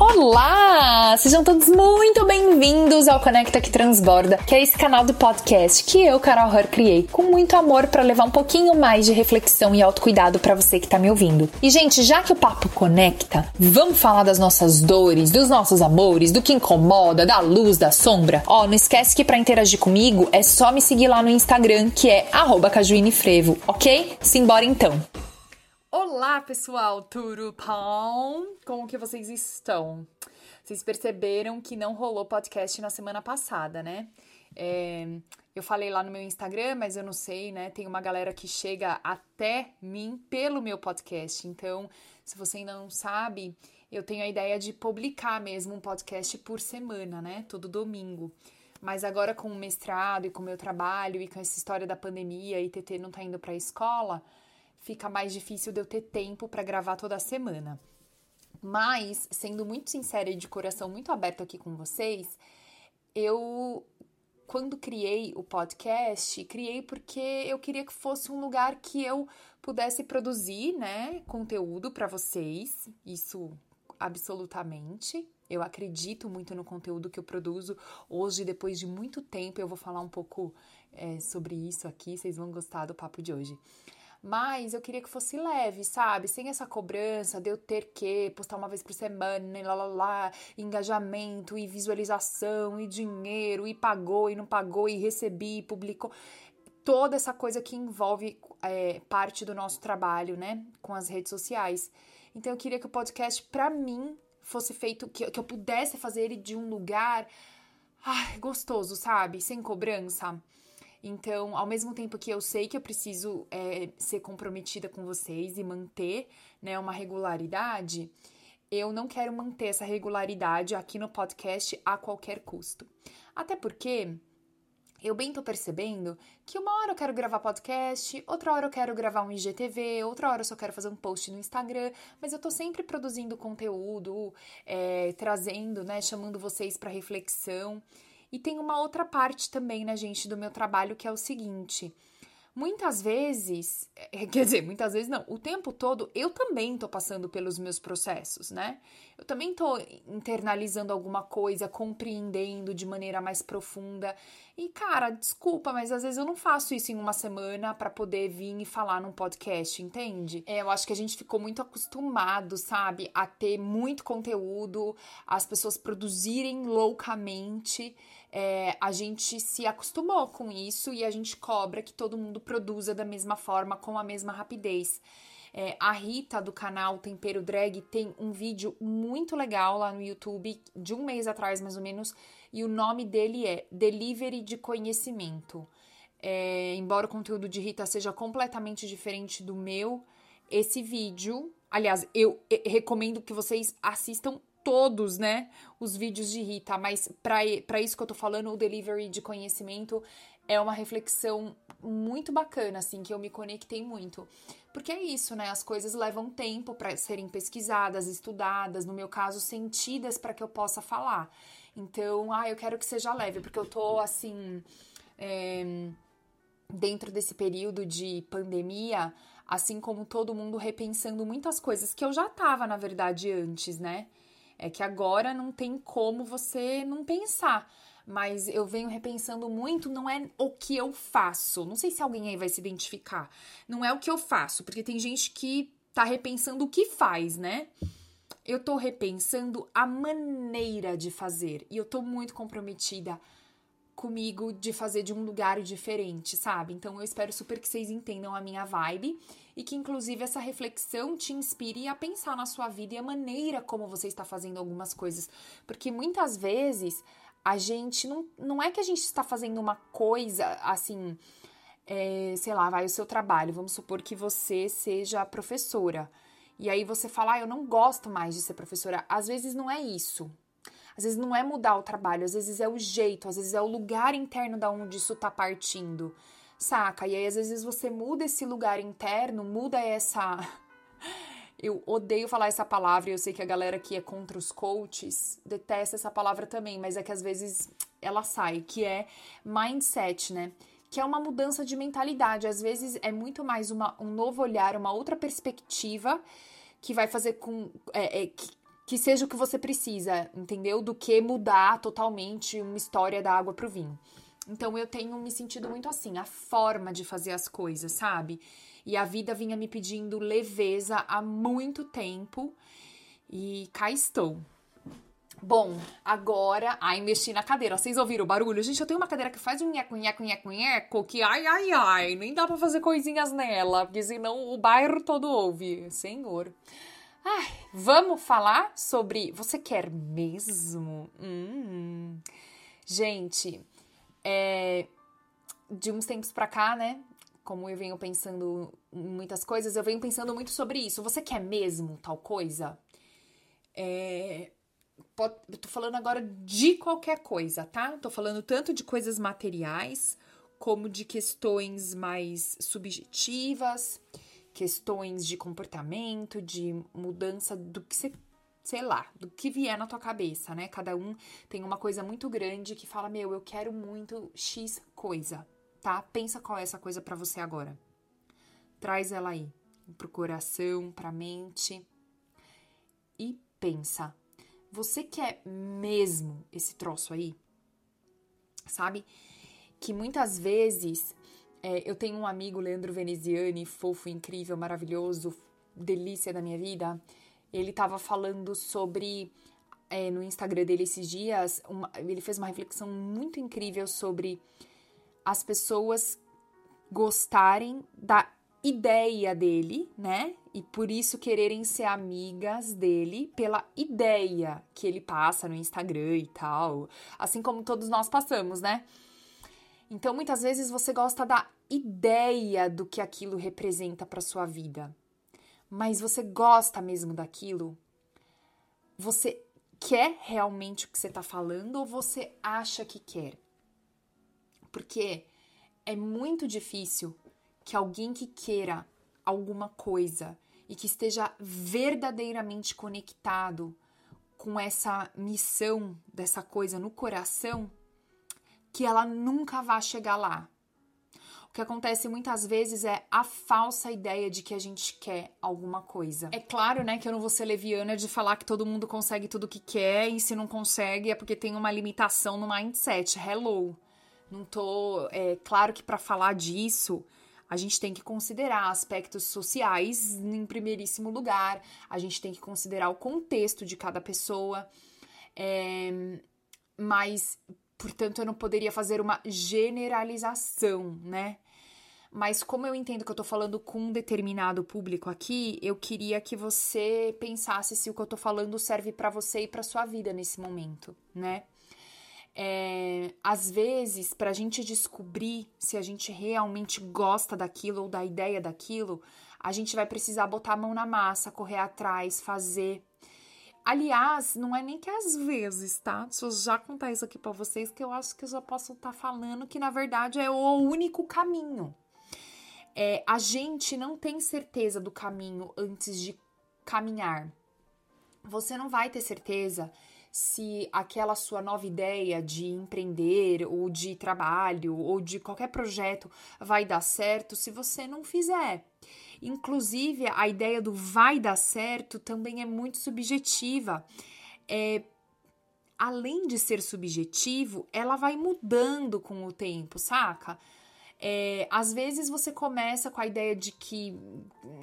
Olá! Sejam todos muito bem-vindos ao Conecta que Transborda, que é esse canal do podcast que eu, Carol Hur, criei com muito amor para levar um pouquinho mais de reflexão e autocuidado para você que tá me ouvindo. E, gente, já que o papo conecta, vamos falar das nossas dores, dos nossos amores, do que incomoda, da luz, da sombra? Ó, não esquece que para interagir comigo é só me seguir lá no Instagram, que é cajuinefrevo, ok? Simbora então! Olá, pessoal, tudo bom? Como que vocês estão? Vocês perceberam que não rolou podcast na semana passada, né? É, eu falei lá no meu Instagram, mas eu não sei, né? Tem uma galera que chega até mim pelo meu podcast. Então, se você ainda não sabe, eu tenho a ideia de publicar mesmo um podcast por semana, né? Todo domingo. Mas agora com o mestrado e com o meu trabalho e com essa história da pandemia e TT não tá indo pra escola, fica mais difícil de eu ter tempo para gravar toda semana. Mas, sendo muito sincera e de coração muito aberto aqui com vocês, eu quando criei o podcast, criei porque eu queria que fosse um lugar que eu pudesse produzir, né, conteúdo para vocês. Isso absolutamente. Eu acredito muito no conteúdo que eu produzo. Hoje, depois de muito tempo, eu vou falar um pouco é, sobre isso aqui. Vocês vão gostar do papo de hoje. Mas eu queria que fosse leve, sabe? Sem essa cobrança de eu ter que postar uma vez por semana e lá lá lá, engajamento e visualização e dinheiro e pagou e não pagou e recebi e publicou. Toda essa coisa que envolve é, parte do nosso trabalho, né? Com as redes sociais. Então eu queria que o podcast, para mim, fosse feito, que, que eu pudesse fazer ele de um lugar ai, gostoso, sabe? Sem cobrança. Então, ao mesmo tempo que eu sei que eu preciso é, ser comprometida com vocês e manter né, uma regularidade, eu não quero manter essa regularidade aqui no podcast a qualquer custo. Até porque eu bem tô percebendo que uma hora eu quero gravar podcast, outra hora eu quero gravar um IGTV, outra hora eu só quero fazer um post no Instagram, mas eu tô sempre produzindo conteúdo, é, trazendo, né, chamando vocês para reflexão. E tem uma outra parte também, né, gente, do meu trabalho que é o seguinte. Muitas vezes, é, quer dizer, muitas vezes não, o tempo todo eu também tô passando pelos meus processos, né? Eu também tô internalizando alguma coisa, compreendendo de maneira mais profunda. E cara, desculpa, mas às vezes eu não faço isso em uma semana para poder vir e falar num podcast, entende? É, eu acho que a gente ficou muito acostumado, sabe, a ter muito conteúdo, as pessoas produzirem loucamente é, a gente se acostumou com isso e a gente cobra que todo mundo produza da mesma forma, com a mesma rapidez. É, a Rita do canal Tempero Drag tem um vídeo muito legal lá no YouTube, de um mês atrás mais ou menos, e o nome dele é Delivery de Conhecimento. É, embora o conteúdo de Rita seja completamente diferente do meu, esse vídeo, aliás, eu recomendo que vocês assistam todos, né, os vídeos de Rita, mas para isso que eu tô falando, o delivery de conhecimento é uma reflexão muito bacana, assim, que eu me conectei muito. Porque é isso, né? As coisas levam tempo para serem pesquisadas, estudadas, no meu caso, sentidas para que eu possa falar. Então, ah, eu quero que seja leve, porque eu tô assim. É, dentro desse período de pandemia, assim como todo mundo repensando muitas coisas que eu já tava, na verdade, antes, né? É que agora não tem como você não pensar. Mas eu venho repensando muito, não é o que eu faço. Não sei se alguém aí vai se identificar. Não é o que eu faço, porque tem gente que tá repensando o que faz, né? Eu tô repensando a maneira de fazer. E eu tô muito comprometida comigo de fazer de um lugar diferente, sabe? Então eu espero super que vocês entendam a minha vibe e que inclusive essa reflexão te inspire a pensar na sua vida e a maneira como você está fazendo algumas coisas, porque muitas vezes a gente não, não é que a gente está fazendo uma coisa assim, é, sei lá, vai o seu trabalho, vamos supor que você seja professora. E aí você fala, ah, eu não gosto mais de ser professora. Às vezes não é isso, às vezes não é mudar o trabalho, às vezes é o jeito, às vezes é o lugar interno da onde isso tá partindo saca? E aí, às vezes, você muda esse lugar interno, muda essa. Eu odeio falar essa palavra, e eu sei que a galera que é contra os coaches detesta essa palavra também, mas é que às vezes ela sai, que é mindset, né? Que é uma mudança de mentalidade. Às vezes é muito mais uma, um novo olhar, uma outra perspectiva que vai fazer com. É, é, que, que seja o que você precisa, entendeu? Do que mudar totalmente uma história da água pro vinho. Então eu tenho me sentido muito assim, a forma de fazer as coisas, sabe? E a vida vinha me pedindo leveza há muito tempo e cá estou. Bom, agora, ai, mexi na cadeira. Vocês ouviram o barulho? Gente, eu tenho uma cadeira que faz um nheco, nheco, nheco, nheco, que ai, ai, ai, nem dá pra fazer coisinhas nela, porque senão o bairro todo ouve. Senhor. Ai, vamos falar sobre. Você quer mesmo? Hum. Gente, é, de uns tempos pra cá, né? Como eu venho pensando em muitas coisas, eu venho pensando muito sobre isso. Você quer mesmo tal coisa? É, eu tô falando agora de qualquer coisa, tá? Tô falando tanto de coisas materiais, como de questões mais subjetivas, questões de comportamento, de mudança do que você sei lá, do que vier na tua cabeça, né? Cada um tem uma coisa muito grande que fala: "Meu, eu quero muito X coisa", tá? Pensa qual é essa coisa para você agora. Traz ela aí, pro coração, pra mente e pensa. Você quer mesmo esse troço aí? Sabe? Que muitas vezes é, eu tenho um amigo, Leandro Veneziani, fofo, incrível, maravilhoso, delícia da minha vida ele estava falando sobre é, no Instagram dele esses dias, uma, ele fez uma reflexão muito incrível sobre as pessoas gostarem da ideia dele, né? E por isso quererem ser amigas dele pela ideia que ele passa no Instagram e tal, assim como todos nós passamos, né? Então, muitas vezes você gosta da ideia do que aquilo representa para sua vida mas você gosta mesmo daquilo? Você quer realmente o que você está falando ou você acha que quer? Porque é muito difícil que alguém que queira alguma coisa e que esteja verdadeiramente conectado com essa missão dessa coisa no coração, que ela nunca vá chegar lá. O que acontece muitas vezes é a falsa ideia de que a gente quer alguma coisa. É claro, né, que eu não vou ser leviana de falar que todo mundo consegue tudo o que quer e se não consegue é porque tem uma limitação no mindset. Hello. Não tô. É claro que para falar disso, a gente tem que considerar aspectos sociais em primeiríssimo lugar, a gente tem que considerar o contexto de cada pessoa, é, mas Portanto, eu não poderia fazer uma generalização, né? Mas como eu entendo que eu tô falando com um determinado público aqui, eu queria que você pensasse se o que eu tô falando serve para você e para sua vida nesse momento, né? É, às vezes, para a gente descobrir se a gente realmente gosta daquilo ou da ideia daquilo, a gente vai precisar botar a mão na massa, correr atrás, fazer. Aliás, não é nem que às vezes, tá? Deixa eu já contar isso aqui para vocês, que eu acho que eu já posso estar tá falando que na verdade é o único caminho. É, a gente não tem certeza do caminho antes de caminhar. Você não vai ter certeza se aquela sua nova ideia de empreender ou de trabalho ou de qualquer projeto vai dar certo se você não fizer. Inclusive, a ideia do vai dar certo também é muito subjetiva. É, além de ser subjetivo, ela vai mudando com o tempo, saca? É, às vezes você começa com a ideia de que,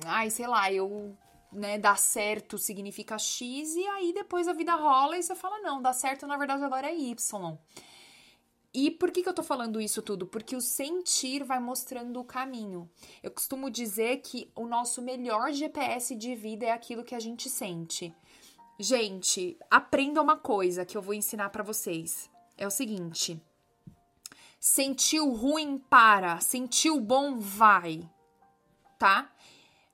ai, sei lá, eu né, dar certo significa X, e aí depois a vida rola e você fala, não, dar certo na verdade agora é Y. E por que, que eu tô falando isso tudo? Porque o sentir vai mostrando o caminho. Eu costumo dizer que o nosso melhor GPS de vida é aquilo que a gente sente. Gente, aprenda uma coisa que eu vou ensinar para vocês. É o seguinte: sentiu ruim, para, sentiu bom, vai. Tá?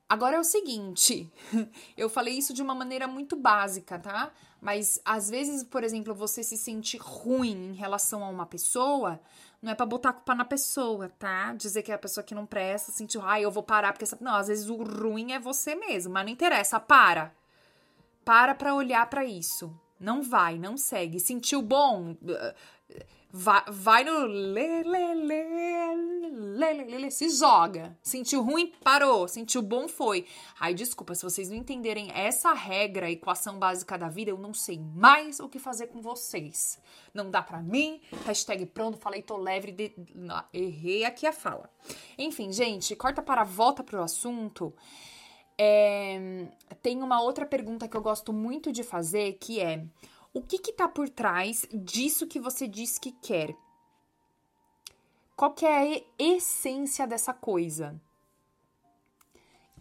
Agora é o seguinte, eu falei isso de uma maneira muito básica, tá? Mas às vezes, por exemplo, você se sente ruim em relação a uma pessoa, não é para botar a culpa na pessoa, tá? Dizer que é a pessoa que não presta, sentir, ah, eu vou parar porque essa... não, às vezes o ruim é você mesmo, mas não interessa, para. Para para olhar para isso. Não vai, não segue. Sentiu bom? Vai, vai no lê, lê, lê, lê, lê, lê, se joga. Sentiu ruim? Parou. Sentiu bom? Foi. Ai, desculpa, se vocês não entenderem essa regra, equação básica da vida, eu não sei mais o que fazer com vocês. Não dá pra mim. Hashtag pronto, falei, tô leve. De... Não, errei aqui a fala. Enfim, gente, corta para volta pro assunto. É... Tem uma outra pergunta que eu gosto muito de fazer, que é o que está por trás disso que você diz que quer? Qual que é a essência dessa coisa?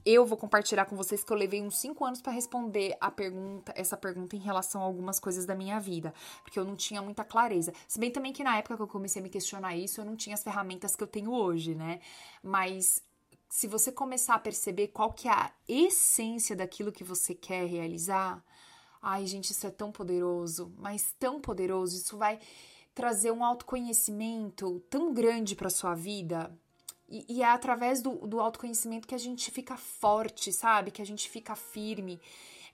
Eu vou compartilhar com vocês que eu levei uns 5 anos para responder a pergunta, essa pergunta em relação a algumas coisas da minha vida, porque eu não tinha muita clareza. Se bem também que na época que eu comecei a me questionar isso, eu não tinha as ferramentas que eu tenho hoje, né? Mas se você começar a perceber qual que é a essência daquilo que você quer realizar, Ai, gente, isso é tão poderoso, mas tão poderoso. Isso vai trazer um autoconhecimento tão grande para sua vida. E, e, é através do, do autoconhecimento que a gente fica forte, sabe? Que a gente fica firme.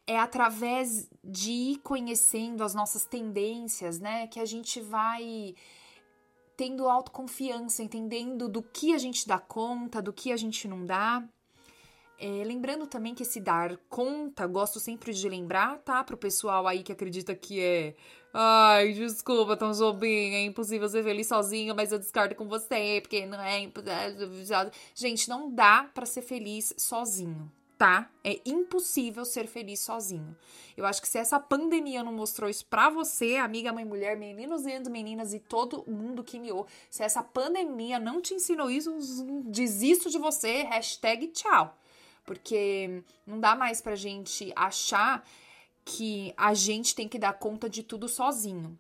É através de ir conhecendo as nossas tendências, né? Que a gente vai tendo autoconfiança, entendendo do que a gente dá conta, do que a gente não dá. É, lembrando também que esse dar conta, gosto sempre de lembrar, tá? Pro pessoal aí que acredita que é. Ai, desculpa, tão jobinha, é impossível ser feliz sozinho, mas eu discordo com você, porque não é. Gente, não dá para ser feliz sozinho, tá? É impossível ser feliz sozinho. Eu acho que se essa pandemia não mostrou isso pra você, amiga, mãe, mulher, meninos e meninas e todo mundo que me ouve, se essa pandemia não te ensinou isso, desisto de você, hashtag tchau porque não dá mais pra gente achar que a gente tem que dar conta de tudo sozinho.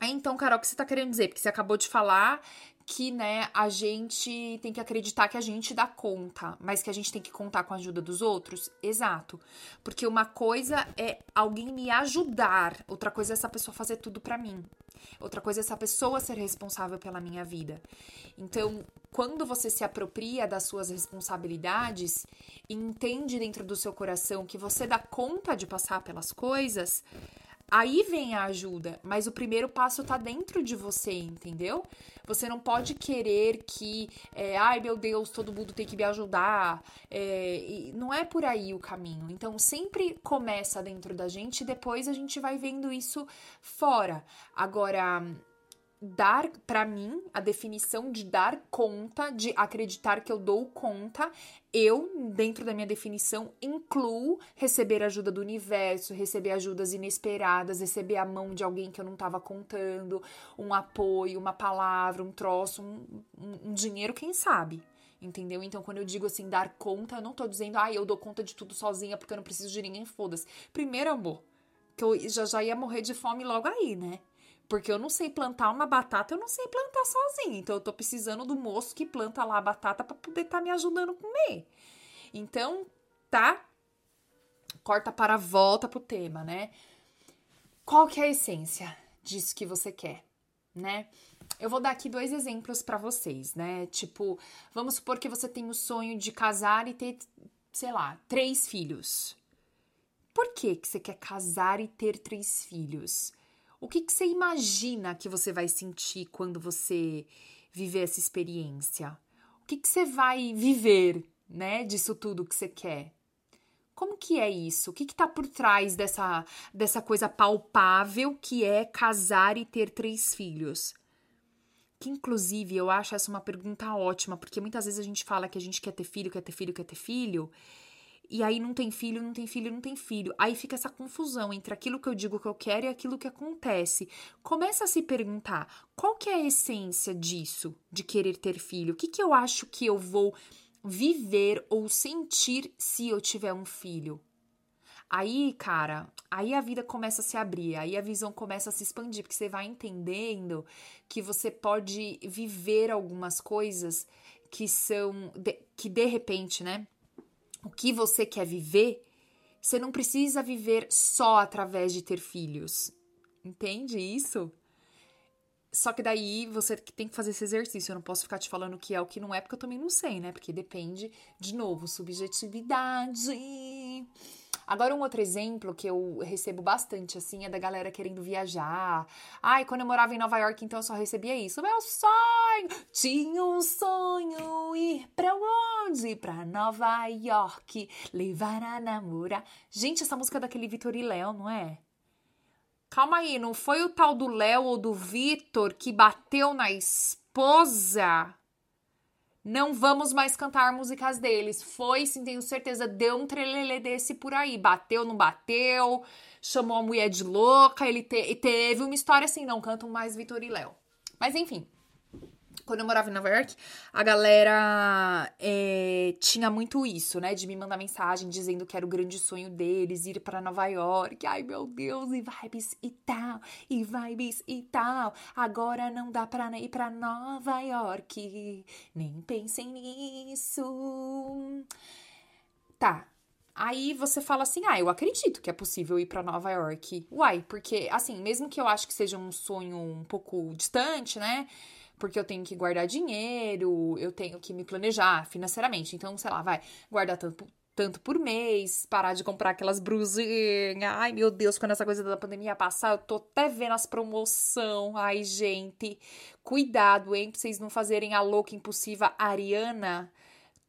Então, Carol, o que você tá querendo dizer? Porque você acabou de falar que, né, a gente tem que acreditar que a gente dá conta, mas que a gente tem que contar com a ajuda dos outros? Exato. Porque uma coisa é alguém me ajudar, outra coisa é essa pessoa fazer tudo para mim. Outra coisa é essa pessoa ser responsável pela minha vida. Então, quando você se apropria das suas responsabilidades e entende dentro do seu coração que você dá conta de passar pelas coisas, Aí vem a ajuda, mas o primeiro passo tá dentro de você, entendeu? Você não pode querer que, é, ai meu Deus, todo mundo tem que me ajudar. É, não é por aí o caminho. Então sempre começa dentro da gente e depois a gente vai vendo isso fora. Agora dar para mim a definição de dar conta, de acreditar que eu dou conta, eu, dentro da minha definição, incluo receber ajuda do universo, receber ajudas inesperadas, receber a mão de alguém que eu não estava contando, um apoio, uma palavra, um troço, um, um, um dinheiro, quem sabe. Entendeu? Então, quando eu digo assim, dar conta, eu não tô dizendo, ah, eu dou conta de tudo sozinha porque eu não preciso de ninguém, foda-se. Primeiro, amor, que eu já, já ia morrer de fome logo aí, né? Porque eu não sei plantar uma batata, eu não sei plantar sozinha. Então eu tô precisando do moço que planta lá a batata para poder estar tá me ajudando a comer. Então, tá? Corta para volta pro tema, né? Qual que é a essência disso que você quer, né? Eu vou dar aqui dois exemplos para vocês, né? Tipo, vamos supor que você tem o sonho de casar e ter, sei lá, três filhos. Por que, que você quer casar e ter três filhos? O que, que você imagina que você vai sentir quando você viver essa experiência? O que, que você vai viver, né, disso tudo que você quer? Como que é isso? O que está por trás dessa, dessa coisa palpável que é casar e ter três filhos? Que, inclusive, eu acho essa uma pergunta ótima, porque muitas vezes a gente fala que a gente quer ter filho, quer ter filho, quer ter filho, e aí não tem filho, não tem filho, não tem filho. Aí fica essa confusão entre aquilo que eu digo que eu quero e aquilo que acontece. Começa a se perguntar, qual que é a essência disso, de querer ter filho? O que que eu acho que eu vou viver ou sentir se eu tiver um filho? Aí, cara, aí a vida começa a se abrir, aí a visão começa a se expandir, porque você vai entendendo que você pode viver algumas coisas que são de, que de repente, né? O que você quer viver, você não precisa viver só através de ter filhos. Entende isso? Só que daí você tem que fazer esse exercício. Eu não posso ficar te falando o que é o que não é, porque eu também não sei, né? Porque depende, de novo, subjetividade. Agora, um outro exemplo que eu recebo bastante, assim, é da galera querendo viajar. Ai, quando eu morava em Nova York, então eu só recebia isso. Meu sonho! Tinha um sonho ir pra onde? Pra Nova York, levar a namorar. Gente, essa música é daquele Vitor e Léo, não é? Calma aí, não foi o tal do Léo ou do Vitor que bateu na esposa? Não vamos mais cantar músicas deles. Foi, sim, tenho certeza, deu um trelelê desse por aí. Bateu, não bateu, chamou a mulher de louca, ele te teve uma história assim, não cantam mais Vitor e Léo. Mas enfim, quando eu morava em Nova York, a galera é, tinha muito isso, né? De me mandar mensagem dizendo que era o grande sonho deles ir para Nova York. Ai, meu Deus, e vibes e tal, e vibes e tal. Agora não dá pra ir pra Nova York. Nem pensem nisso. Tá, Aí você fala assim: ah, eu acredito que é possível ir para Nova York. Uai, porque, assim, mesmo que eu acho que seja um sonho um pouco distante, né? Porque eu tenho que guardar dinheiro, eu tenho que me planejar financeiramente. Então, sei lá, vai guardar tanto, tanto por mês, parar de comprar aquelas brusinhas. Ai, meu Deus, quando essa coisa da pandemia passar, eu tô até vendo as promoção. Ai, gente, cuidado, hein, pra vocês não fazerem a louca impulsiva Ariana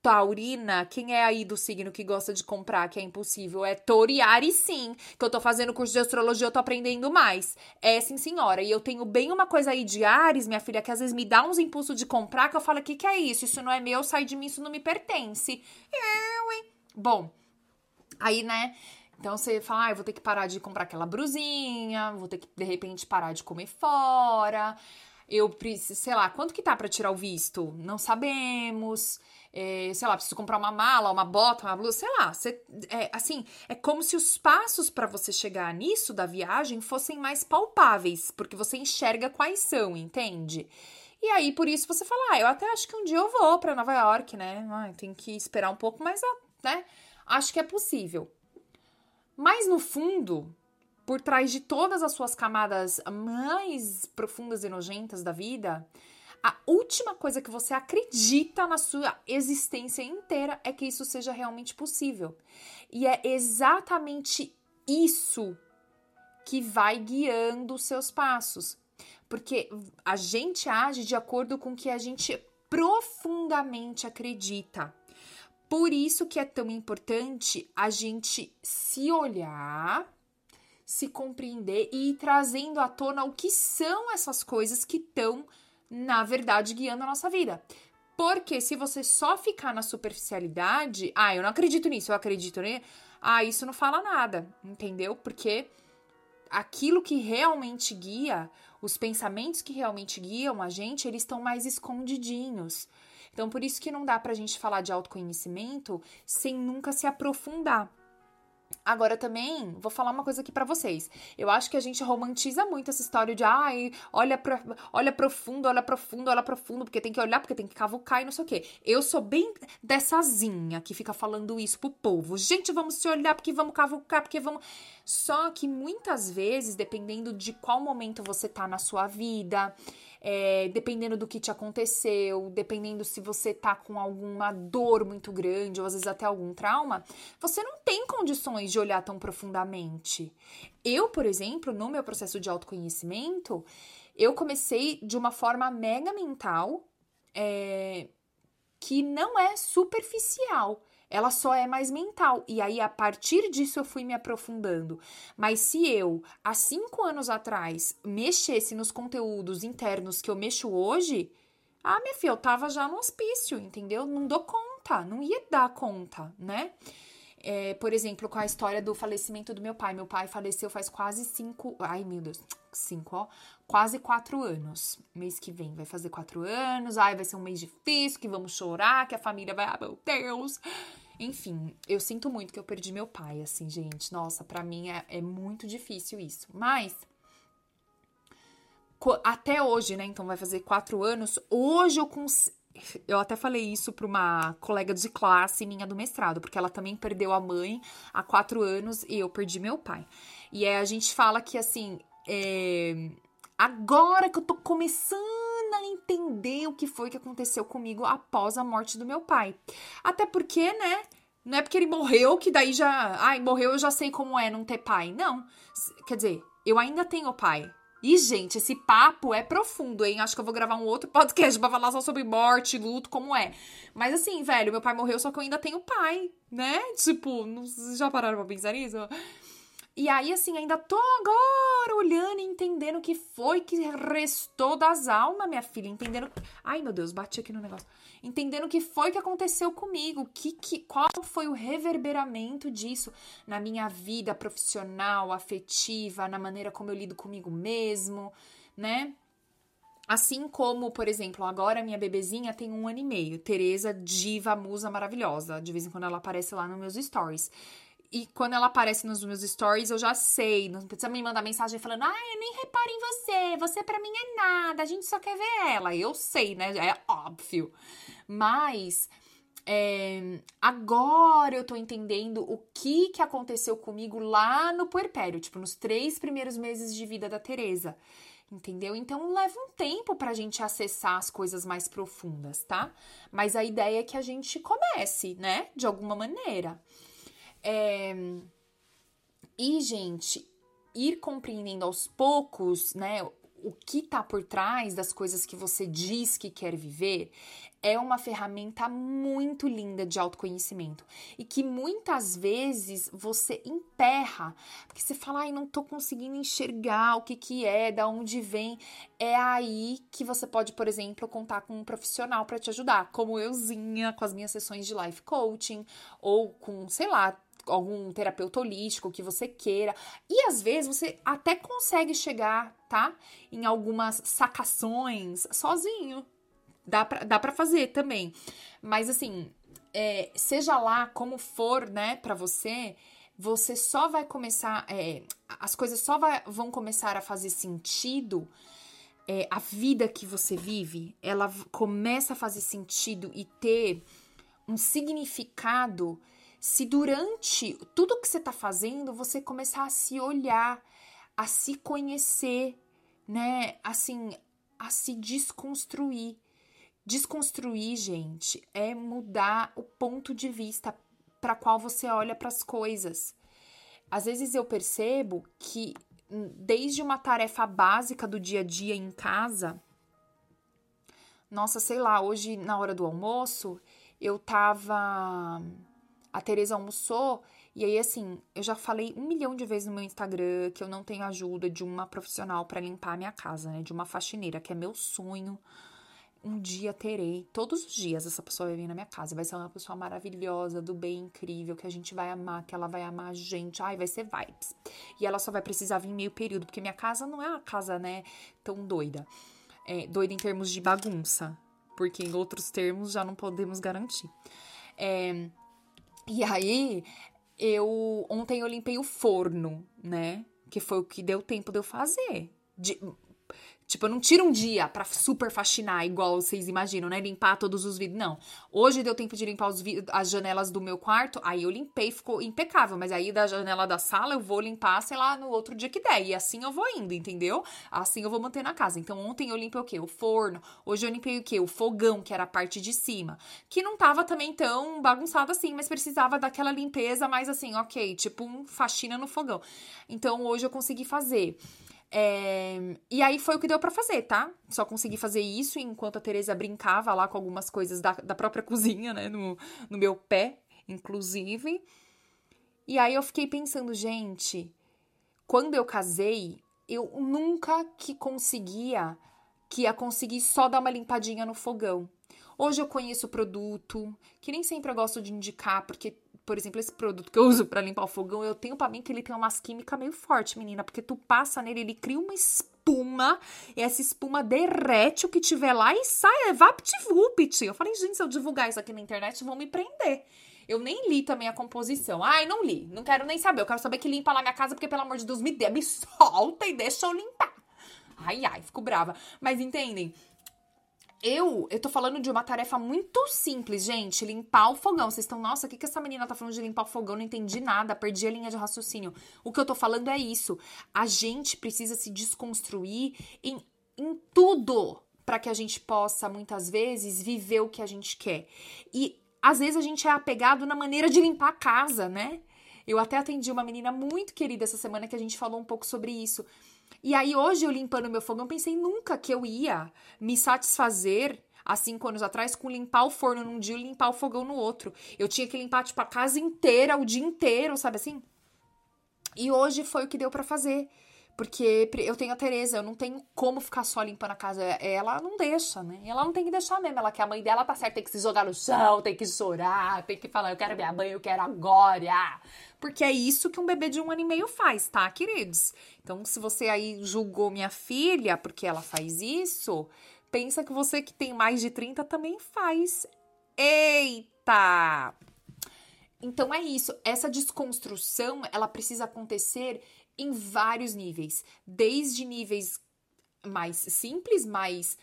taurina, quem é aí do signo que gosta de comprar, que é impossível? É Toriari, sim. Que eu tô fazendo curso de astrologia, eu tô aprendendo mais. É sim, senhora. E eu tenho bem uma coisa aí de Ares, minha filha, que às vezes me dá uns impulsos de comprar, que eu falo, o que, que é isso? Isso não é meu, sai de mim, isso não me pertence. Eu, hein? Bom, aí, né? Então você fala, ah, vou ter que parar de comprar aquela brusinha, vou ter que, de repente, parar de comer fora. Eu preciso, sei lá, quanto que tá para tirar o visto? Não sabemos é, sei lá, preciso comprar uma mala, uma bota, uma blusa, sei lá. Você, é, assim, é como se os passos para você chegar nisso da viagem fossem mais palpáveis, porque você enxerga quais são, entende? E aí, por isso, você fala, ah, eu até acho que um dia eu vou para Nova York, né? Ah, tem que esperar um pouco, mas, ah, né? Acho que é possível. Mas, no fundo, por trás de todas as suas camadas mais profundas e nojentas da vida, a última coisa que você acredita na sua existência inteira é que isso seja realmente possível. E é exatamente isso que vai guiando os seus passos. Porque a gente age de acordo com o que a gente profundamente acredita. Por isso que é tão importante a gente se olhar, se compreender e ir trazendo à tona o que são essas coisas que estão na verdade, guiando a nossa vida. Porque se você só ficar na superficialidade, ah, eu não acredito nisso, eu acredito nisso, ah, isso não fala nada, entendeu? Porque aquilo que realmente guia, os pensamentos que realmente guiam a gente, eles estão mais escondidinhos. Então, por isso que não dá pra gente falar de autoconhecimento sem nunca se aprofundar. Agora também, vou falar uma coisa aqui para vocês. Eu acho que a gente romantiza muito essa história de ai, olha, pra, olha profundo, olha profundo, olha profundo, porque tem que olhar, porque tem que cavucar e não sei o quê. Eu sou bem dessazinha que fica falando isso pro povo. Gente, vamos se olhar porque vamos cavucar, porque vamos. Só que muitas vezes, dependendo de qual momento você tá na sua vida, é, dependendo do que te aconteceu, dependendo se você tá com alguma dor muito grande ou às vezes até algum trauma, você não tem condições de olhar tão profundamente. Eu, por exemplo, no meu processo de autoconhecimento, eu comecei de uma forma mega mental, é, que não é superficial ela só é mais mental. E aí, a partir disso, eu fui me aprofundando. Mas se eu, há cinco anos atrás, mexesse nos conteúdos internos que eu mexo hoje, ah, minha filha, eu tava já no hospício, entendeu? Não dou conta, não ia dar conta, né? É, por exemplo, com a história do falecimento do meu pai. Meu pai faleceu faz quase cinco. Ai, meu Deus, cinco, ó. Quase quatro anos. Mês que vem vai fazer quatro anos. Ai, vai ser um mês difícil, que vamos chorar, que a família vai. Ah, meu Deus. Enfim, eu sinto muito que eu perdi meu pai, assim, gente. Nossa, para mim é, é muito difícil isso. Mas até hoje, né? Então vai fazer quatro anos. Hoje eu consigo eu até falei isso para uma colega de classe minha do mestrado, porque ela também perdeu a mãe há quatro anos e eu perdi meu pai. E a gente fala que assim, é, agora que eu tô começando a entender o que foi que aconteceu comigo após a morte do meu pai. Até porque, né? Não é porque ele morreu que daí já. Ai, morreu, eu já sei como é não ter pai. Não. Quer dizer, eu ainda tenho pai. E, gente, esse papo é profundo, hein? Acho que eu vou gravar um outro podcast pra falar só sobre morte, luto, como é. Mas assim, velho, meu pai morreu, só que eu ainda tenho pai, né? Tipo, não, já pararam pra pensar nisso? E aí, assim, ainda tô agora olhando e entendendo o que foi que restou das almas, minha filha. Entendendo. Ai, meu Deus, bati aqui no negócio. Entendendo o que foi que aconteceu comigo. Que, que, qual foi o reverberamento disso na minha vida profissional, afetiva, na maneira como eu lido comigo mesmo, né? Assim como, por exemplo, agora minha bebezinha tem um ano e meio. Tereza, diva, musa maravilhosa. De vez em quando ela aparece lá nos meus stories. E quando ela aparece nos meus stories, eu já sei. Não precisa me mandar mensagem falando, ah, eu nem reparo em você, você para mim é nada, a gente só quer ver ela. Eu sei, né? É óbvio. Mas é, agora eu tô entendendo o que que aconteceu comigo lá no puerpério, tipo, nos três primeiros meses de vida da Teresa. Entendeu? Então leva um tempo pra gente acessar as coisas mais profundas, tá? Mas a ideia é que a gente comece, né? De alguma maneira. É... E, gente, ir compreendendo aos poucos, né, o que tá por trás das coisas que você diz que quer viver é uma ferramenta muito linda de autoconhecimento e que muitas vezes você emperra, porque você fala, ai, não tô conseguindo enxergar o que que é, da onde vem. É aí que você pode, por exemplo, contar com um profissional para te ajudar, como euzinha com as minhas sessões de life coaching ou com, sei lá, algum terapeuta holístico que você queira. E às vezes você até consegue chegar, tá? Em algumas sacações sozinho. Dá pra, dá pra fazer também. Mas assim, é, seja lá como for, né, pra você, você só vai começar. É, as coisas só vai, vão começar a fazer sentido. É, a vida que você vive, ela começa a fazer sentido e ter um significado se durante tudo que você está fazendo você começar a se olhar, a se conhecer, né? Assim, a se desconstruir. Desconstruir, gente, é mudar o ponto de vista para qual você olha para as coisas. Às vezes eu percebo que hum, desde uma tarefa básica do dia a dia em casa, nossa, sei lá, hoje na hora do almoço, eu tava a Tereza almoçou e aí, assim, eu já falei um milhão de vezes no meu Instagram que eu não tenho ajuda de uma profissional para limpar a minha casa, né? De uma faxineira, que é meu sonho. Um dia terei, todos os dias essa pessoa vai vir na minha casa. Vai ser uma pessoa maravilhosa, do bem, incrível, que a gente vai amar, que ela vai amar a gente. Ai, vai ser vibes. E ela só vai precisar vir meio período, porque minha casa não é uma casa, né, tão doida. É, doida em termos de bagunça, porque em outros termos já não podemos garantir. É, e aí, eu ontem eu limpei o forno, né? Que foi o que deu tempo de eu fazer. De, Tipo, eu não tiro um dia pra super faxinar, igual vocês imaginam, né? Limpar todos os vidros. Não. Hoje deu tempo de limpar as janelas do meu quarto, aí eu limpei, ficou impecável. Mas aí da janela da sala eu vou limpar, sei lá, no outro dia que der. E assim eu vou indo, entendeu? Assim eu vou manter na casa. Então ontem eu limpei o quê? O forno. Hoje eu limpei o quê? O fogão, que era a parte de cima. Que não tava também tão bagunçado assim, mas precisava daquela limpeza mais assim, ok, tipo um faxina no fogão. Então hoje eu consegui fazer. É, e aí foi o que deu para fazer, tá? Só consegui fazer isso enquanto a Teresa brincava lá com algumas coisas da, da própria cozinha, né? No, no meu pé, inclusive. E aí eu fiquei pensando, gente, quando eu casei, eu nunca que conseguia que ia conseguir só dar uma limpadinha no fogão. Hoje eu conheço o produto, que nem sempre eu gosto de indicar, porque por exemplo, esse produto que eu uso para limpar o fogão, eu tenho para mim que ele tem umas químicas meio forte, menina, porque tu passa nele, ele cria uma espuma, e essa espuma derrete o que tiver lá e sai, é vapt-vupt. Eu falei, gente, se eu divulgar isso aqui na internet, vão me prender. Eu nem li também a composição. Ai, não li. Não quero nem saber. Eu quero saber que limpa lá minha casa, porque, pelo amor de Deus, me dê, me solta e deixa eu limpar. Ai, ai, fico brava. Mas entendem? Eu, eu tô falando de uma tarefa muito simples, gente. Limpar o fogão. Vocês estão, nossa, o que, que essa menina tá falando de limpar o fogão? Não entendi nada, perdi a linha de raciocínio. O que eu tô falando é isso. A gente precisa se desconstruir em, em tudo para que a gente possa, muitas vezes, viver o que a gente quer. E às vezes a gente é apegado na maneira de limpar a casa, né? Eu até atendi uma menina muito querida essa semana que a gente falou um pouco sobre isso. E aí, hoje, eu limpando meu fogão, pensei nunca que eu ia me satisfazer há cinco anos atrás com limpar o forno num dia e limpar o fogão no outro. Eu tinha que limpar, tipo, a casa inteira, o dia inteiro, sabe assim? E hoje foi o que deu para fazer. Porque eu tenho a Tereza, eu não tenho como ficar só limpando a casa. Ela não deixa, né? Ela não tem que deixar mesmo. Ela que a mãe dela tá certa, tem que se jogar no chão, tem que chorar, tem que falar, eu quero minha mãe, eu quero agora. Porque é isso que um bebê de um ano e meio faz, tá, queridos? Então, se você aí julgou minha filha porque ela faz isso, pensa que você que tem mais de 30 também faz. Eita! Então é isso, essa desconstrução, ela precisa acontecer em vários níveis, desde níveis mais simples, mais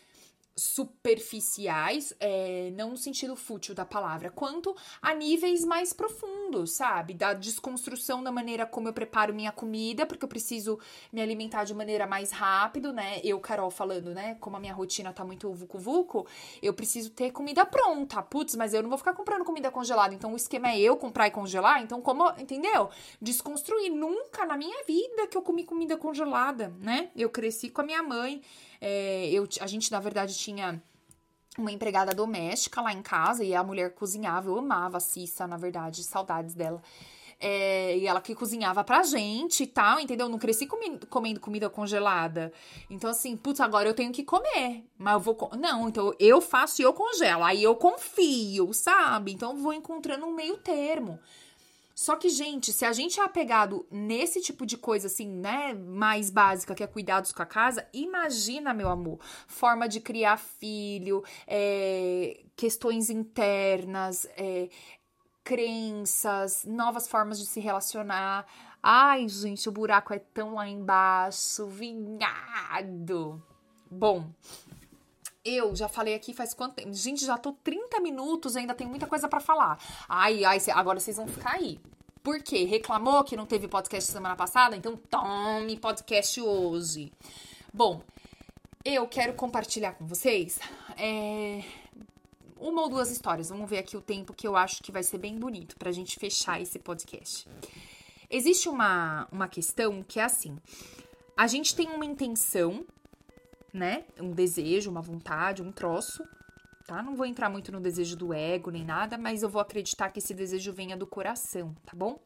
superficiais, é, não no sentido fútil da palavra, quanto a níveis mais profundos, sabe? Da desconstrução da maneira como eu preparo minha comida, porque eu preciso me alimentar de maneira mais rápido, né? Eu, Carol, falando, né? Como a minha rotina tá muito vucu-vucu, eu preciso ter comida pronta. Putz, mas eu não vou ficar comprando comida congelada. Então o esquema é eu comprar e congelar. Então, como, entendeu? Desconstruir. Nunca na minha vida que eu comi comida congelada, né? Eu cresci com a minha mãe. É, eu, a gente, na verdade, tinha uma empregada doméstica lá em casa e a mulher cozinhava. Eu amava a Cissa, na verdade, saudades dela. É, e ela que cozinhava pra gente e tal, entendeu? Não cresci comi comendo comida congelada. Então, assim, putz, agora eu tenho que comer. Mas eu vou. Não, então eu faço e eu congelo. Aí eu confio, sabe? Então vou encontrando um meio termo. Só que, gente, se a gente é apegado nesse tipo de coisa, assim, né, mais básica, que é cuidados com a casa, imagina, meu amor, forma de criar filho, é, questões internas, é, crenças, novas formas de se relacionar. Ai, gente, o buraco é tão lá embaixo, vinhado. Bom, eu já falei aqui faz quanto tempo? Gente, já tô 30 minutos, ainda tem muita coisa para falar. Ai, ai, agora vocês vão ficar aí. Por quê? Reclamou que não teve podcast semana passada? Então tome podcast hoje. Bom, eu quero compartilhar com vocês é, uma ou duas histórias. Vamos ver aqui o tempo que eu acho que vai ser bem bonito pra gente fechar esse podcast. Existe uma, uma questão que é assim: a gente tem uma intenção né? Um desejo, uma vontade, um troço, tá? Não vou entrar muito no desejo do ego nem nada, mas eu vou acreditar que esse desejo venha do coração, tá bom?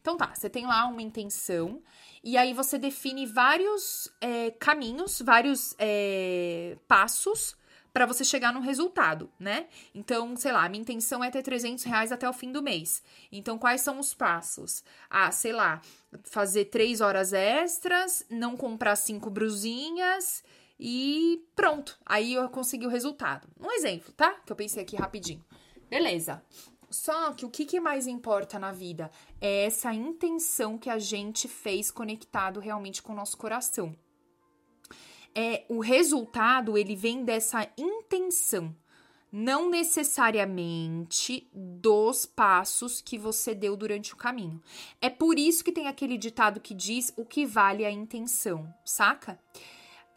Então tá, você tem lá uma intenção e aí você define vários é, caminhos, vários é, passos para você chegar no resultado, né? Então, sei lá, minha intenção é ter 300 reais até o fim do mês. Então, quais são os passos? Ah, sei lá, fazer três horas extras, não comprar cinco brusinhas e pronto. Aí eu consegui o resultado. Um exemplo, tá? Que eu pensei aqui rapidinho. Beleza. Só que o que, que mais importa na vida é essa intenção que a gente fez conectado realmente com o nosso coração. É o resultado, ele vem dessa intenção, não necessariamente dos passos que você deu durante o caminho. É por isso que tem aquele ditado que diz o que vale a intenção, saca?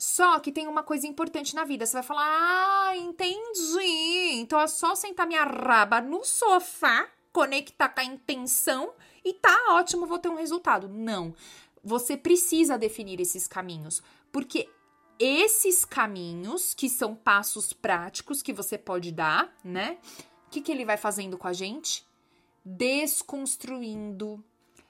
Só que tem uma coisa importante na vida. Você vai falar, ah, entendi. Então é só sentar minha raba no sofá, conectar com a intenção e tá ótimo, vou ter um resultado. Não. Você precisa definir esses caminhos, porque esses caminhos, que são passos práticos que você pode dar, né? O que, que ele vai fazendo com a gente? Desconstruindo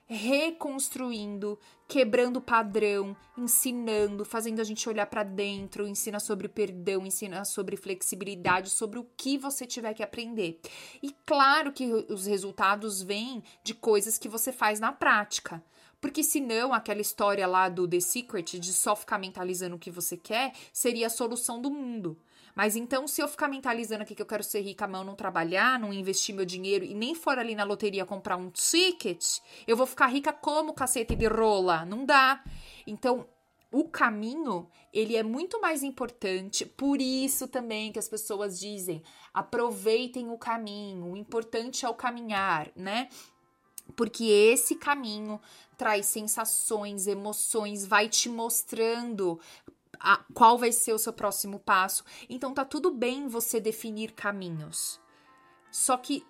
reconstruindo, quebrando padrão, ensinando, fazendo a gente olhar para dentro, ensina sobre perdão, ensina sobre flexibilidade, sobre o que você tiver que aprender. E claro que os resultados vêm de coisas que você faz na prática. Porque senão aquela história lá do The Secret de só ficar mentalizando o que você quer seria a solução do mundo. Mas então, se eu ficar mentalizando aqui que eu quero ser rica, mas eu não trabalhar, não investir meu dinheiro e nem for ali na loteria comprar um ticket, eu vou ficar rica como cacete de rola? Não dá. Então, o caminho, ele é muito mais importante, por isso também que as pessoas dizem, aproveitem o caminho, o importante é o caminhar, né? Porque esse caminho traz sensações, emoções, vai te mostrando a, qual vai ser o seu próximo passo. Então tá tudo bem você definir caminhos. Só que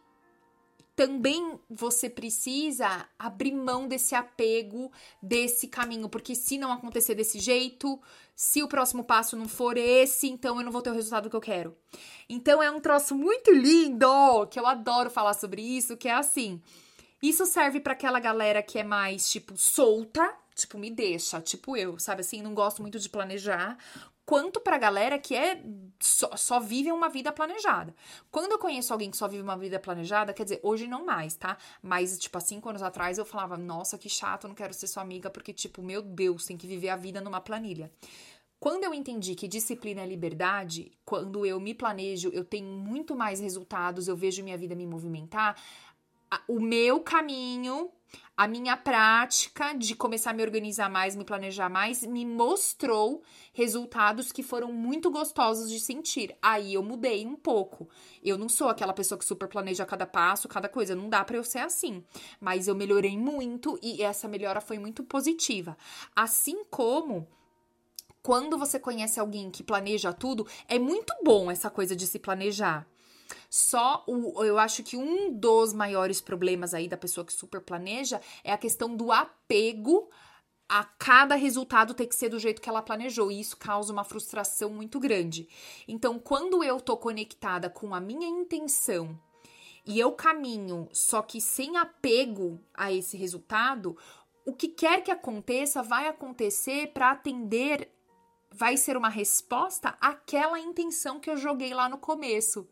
também você precisa abrir mão desse apego, desse caminho, porque se não acontecer desse jeito, se o próximo passo não for esse, então eu não vou ter o resultado que eu quero. Então é um troço muito lindo, que eu adoro falar sobre isso, que é assim. Isso serve para aquela galera que é mais tipo solta, tipo me deixa, tipo eu, sabe assim, não gosto muito de planejar, quanto pra galera que é só, só, vive uma vida planejada. Quando eu conheço alguém que só vive uma vida planejada, quer dizer, hoje não mais, tá? Mas, tipo, há cinco anos atrás eu falava, nossa, que chato, não quero ser sua amiga, porque, tipo, meu Deus, tem que viver a vida numa planilha. Quando eu entendi que disciplina é liberdade, quando eu me planejo, eu tenho muito mais resultados, eu vejo minha vida me movimentar, o meu caminho a minha prática de começar a me organizar mais, me planejar mais, me mostrou resultados que foram muito gostosos de sentir. Aí eu mudei um pouco. Eu não sou aquela pessoa que super planeja cada passo, cada coisa. Não dá para eu ser assim. Mas eu melhorei muito e essa melhora foi muito positiva. Assim como quando você conhece alguém que planeja tudo, é muito bom essa coisa de se planejar. Só o, eu acho que um dos maiores problemas aí da pessoa que super planeja é a questão do apego a cada resultado ter que ser do jeito que ela planejou, e isso causa uma frustração muito grande. Então, quando eu tô conectada com a minha intenção e eu caminho, só que sem apego a esse resultado, o que quer que aconteça vai acontecer para atender vai ser uma resposta àquela intenção que eu joguei lá no começo.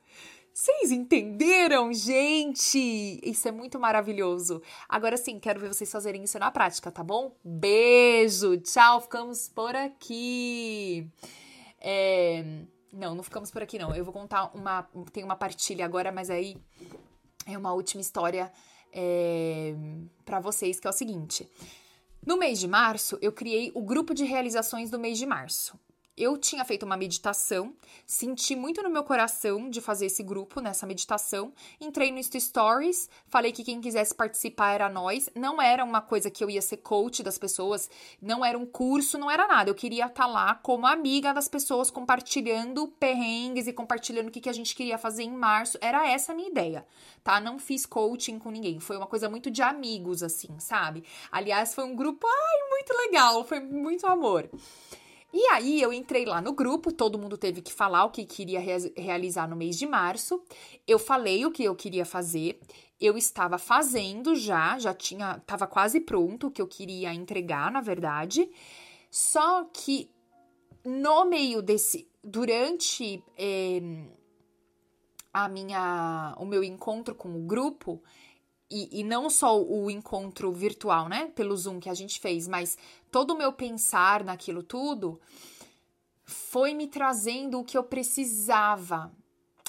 Vocês entenderam, gente? Isso é muito maravilhoso. Agora sim, quero ver vocês fazerem isso na prática, tá bom? Beijo, tchau, ficamos por aqui. É... Não, não ficamos por aqui, não. Eu vou contar uma. Tem uma partilha agora, mas aí é uma última história é... para vocês, que é o seguinte. No mês de março, eu criei o grupo de realizações do mês de março eu tinha feito uma meditação, senti muito no meu coração de fazer esse grupo nessa meditação. Entrei no Insta Stories, falei que quem quisesse participar era nós. Não era uma coisa que eu ia ser coach das pessoas, não era um curso, não era nada. Eu queria estar tá lá como amiga das pessoas, compartilhando perrengues e compartilhando o que, que a gente queria fazer em março. Era essa a minha ideia, tá? Não fiz coaching com ninguém. Foi uma coisa muito de amigos, assim, sabe? Aliás, foi um grupo, ai, muito legal, foi muito amor. E aí eu entrei lá no grupo, todo mundo teve que falar o que queria re realizar no mês de março. Eu falei o que eu queria fazer. Eu estava fazendo já, já tinha, estava quase pronto o que eu queria entregar, na verdade. Só que no meio desse, durante é, a minha, o meu encontro com o grupo, e, e, não só o encontro virtual, né, pelo Zoom que a gente fez, mas todo o meu pensar naquilo tudo foi me trazendo o que eu precisava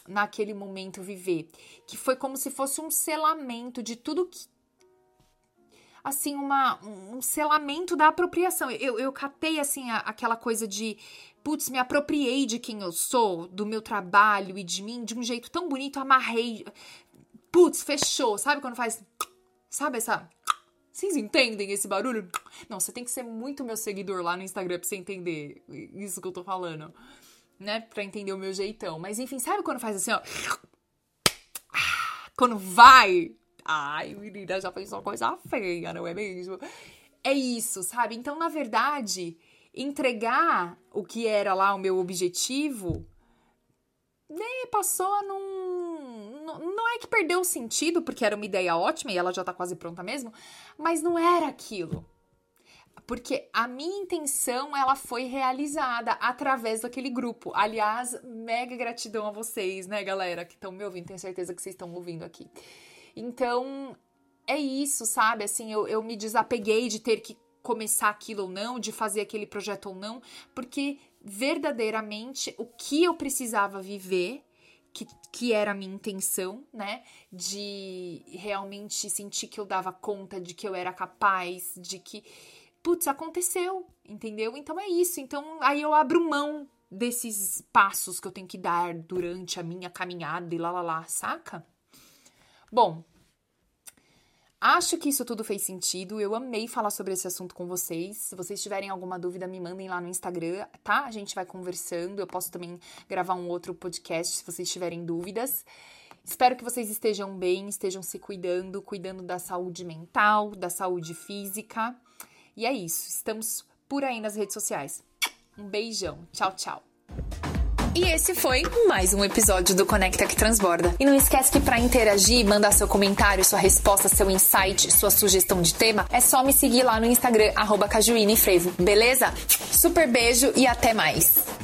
naquele momento viver, que foi como se fosse um selamento de tudo que assim uma um selamento da apropriação. Eu, eu catei assim a, aquela coisa de putz, me apropriei de quem eu sou, do meu trabalho e de mim de um jeito tão bonito, amarrei, putz, fechou. Sabe quando faz. Sabe essa. Vocês entendem esse barulho? Não, você tem que ser muito meu seguidor lá no Instagram pra você entender isso que eu tô falando. Né? Pra entender o meu jeitão. Mas enfim, sabe quando faz assim, ó? Quando vai. Ai, menina, já fez uma coisa feia, não é mesmo? É isso, sabe? Então, na verdade, entregar o que era lá o meu objetivo, né, passou num é que perdeu o sentido, porque era uma ideia ótima e ela já tá quase pronta mesmo, mas não era aquilo. Porque a minha intenção, ela foi realizada através daquele grupo. Aliás, mega gratidão a vocês, né, galera, que estão me ouvindo. Tenho certeza que vocês estão ouvindo aqui. Então, é isso, sabe? Assim, eu, eu me desapeguei de ter que começar aquilo ou não, de fazer aquele projeto ou não, porque verdadeiramente o que eu precisava viver que, que era a minha intenção, né? De realmente sentir que eu dava conta, de que eu era capaz, de que. Putz, aconteceu, entendeu? Então é isso. Então aí eu abro mão desses passos que eu tenho que dar durante a minha caminhada e lá lá lá, saca? Bom, Acho que isso tudo fez sentido. Eu amei falar sobre esse assunto com vocês. Se vocês tiverem alguma dúvida, me mandem lá no Instagram, tá? A gente vai conversando. Eu posso também gravar um outro podcast se vocês tiverem dúvidas. Espero que vocês estejam bem, estejam se cuidando, cuidando da saúde mental, da saúde física. E é isso. Estamos por aí nas redes sociais. Um beijão. Tchau, tchau. E esse foi mais um episódio do Conecta que Transborda. E não esquece que para interagir, mandar seu comentário, sua resposta, seu insight, sua sugestão de tema, é só me seguir lá no Instagram, arroba Frevo, beleza? Super beijo e até mais!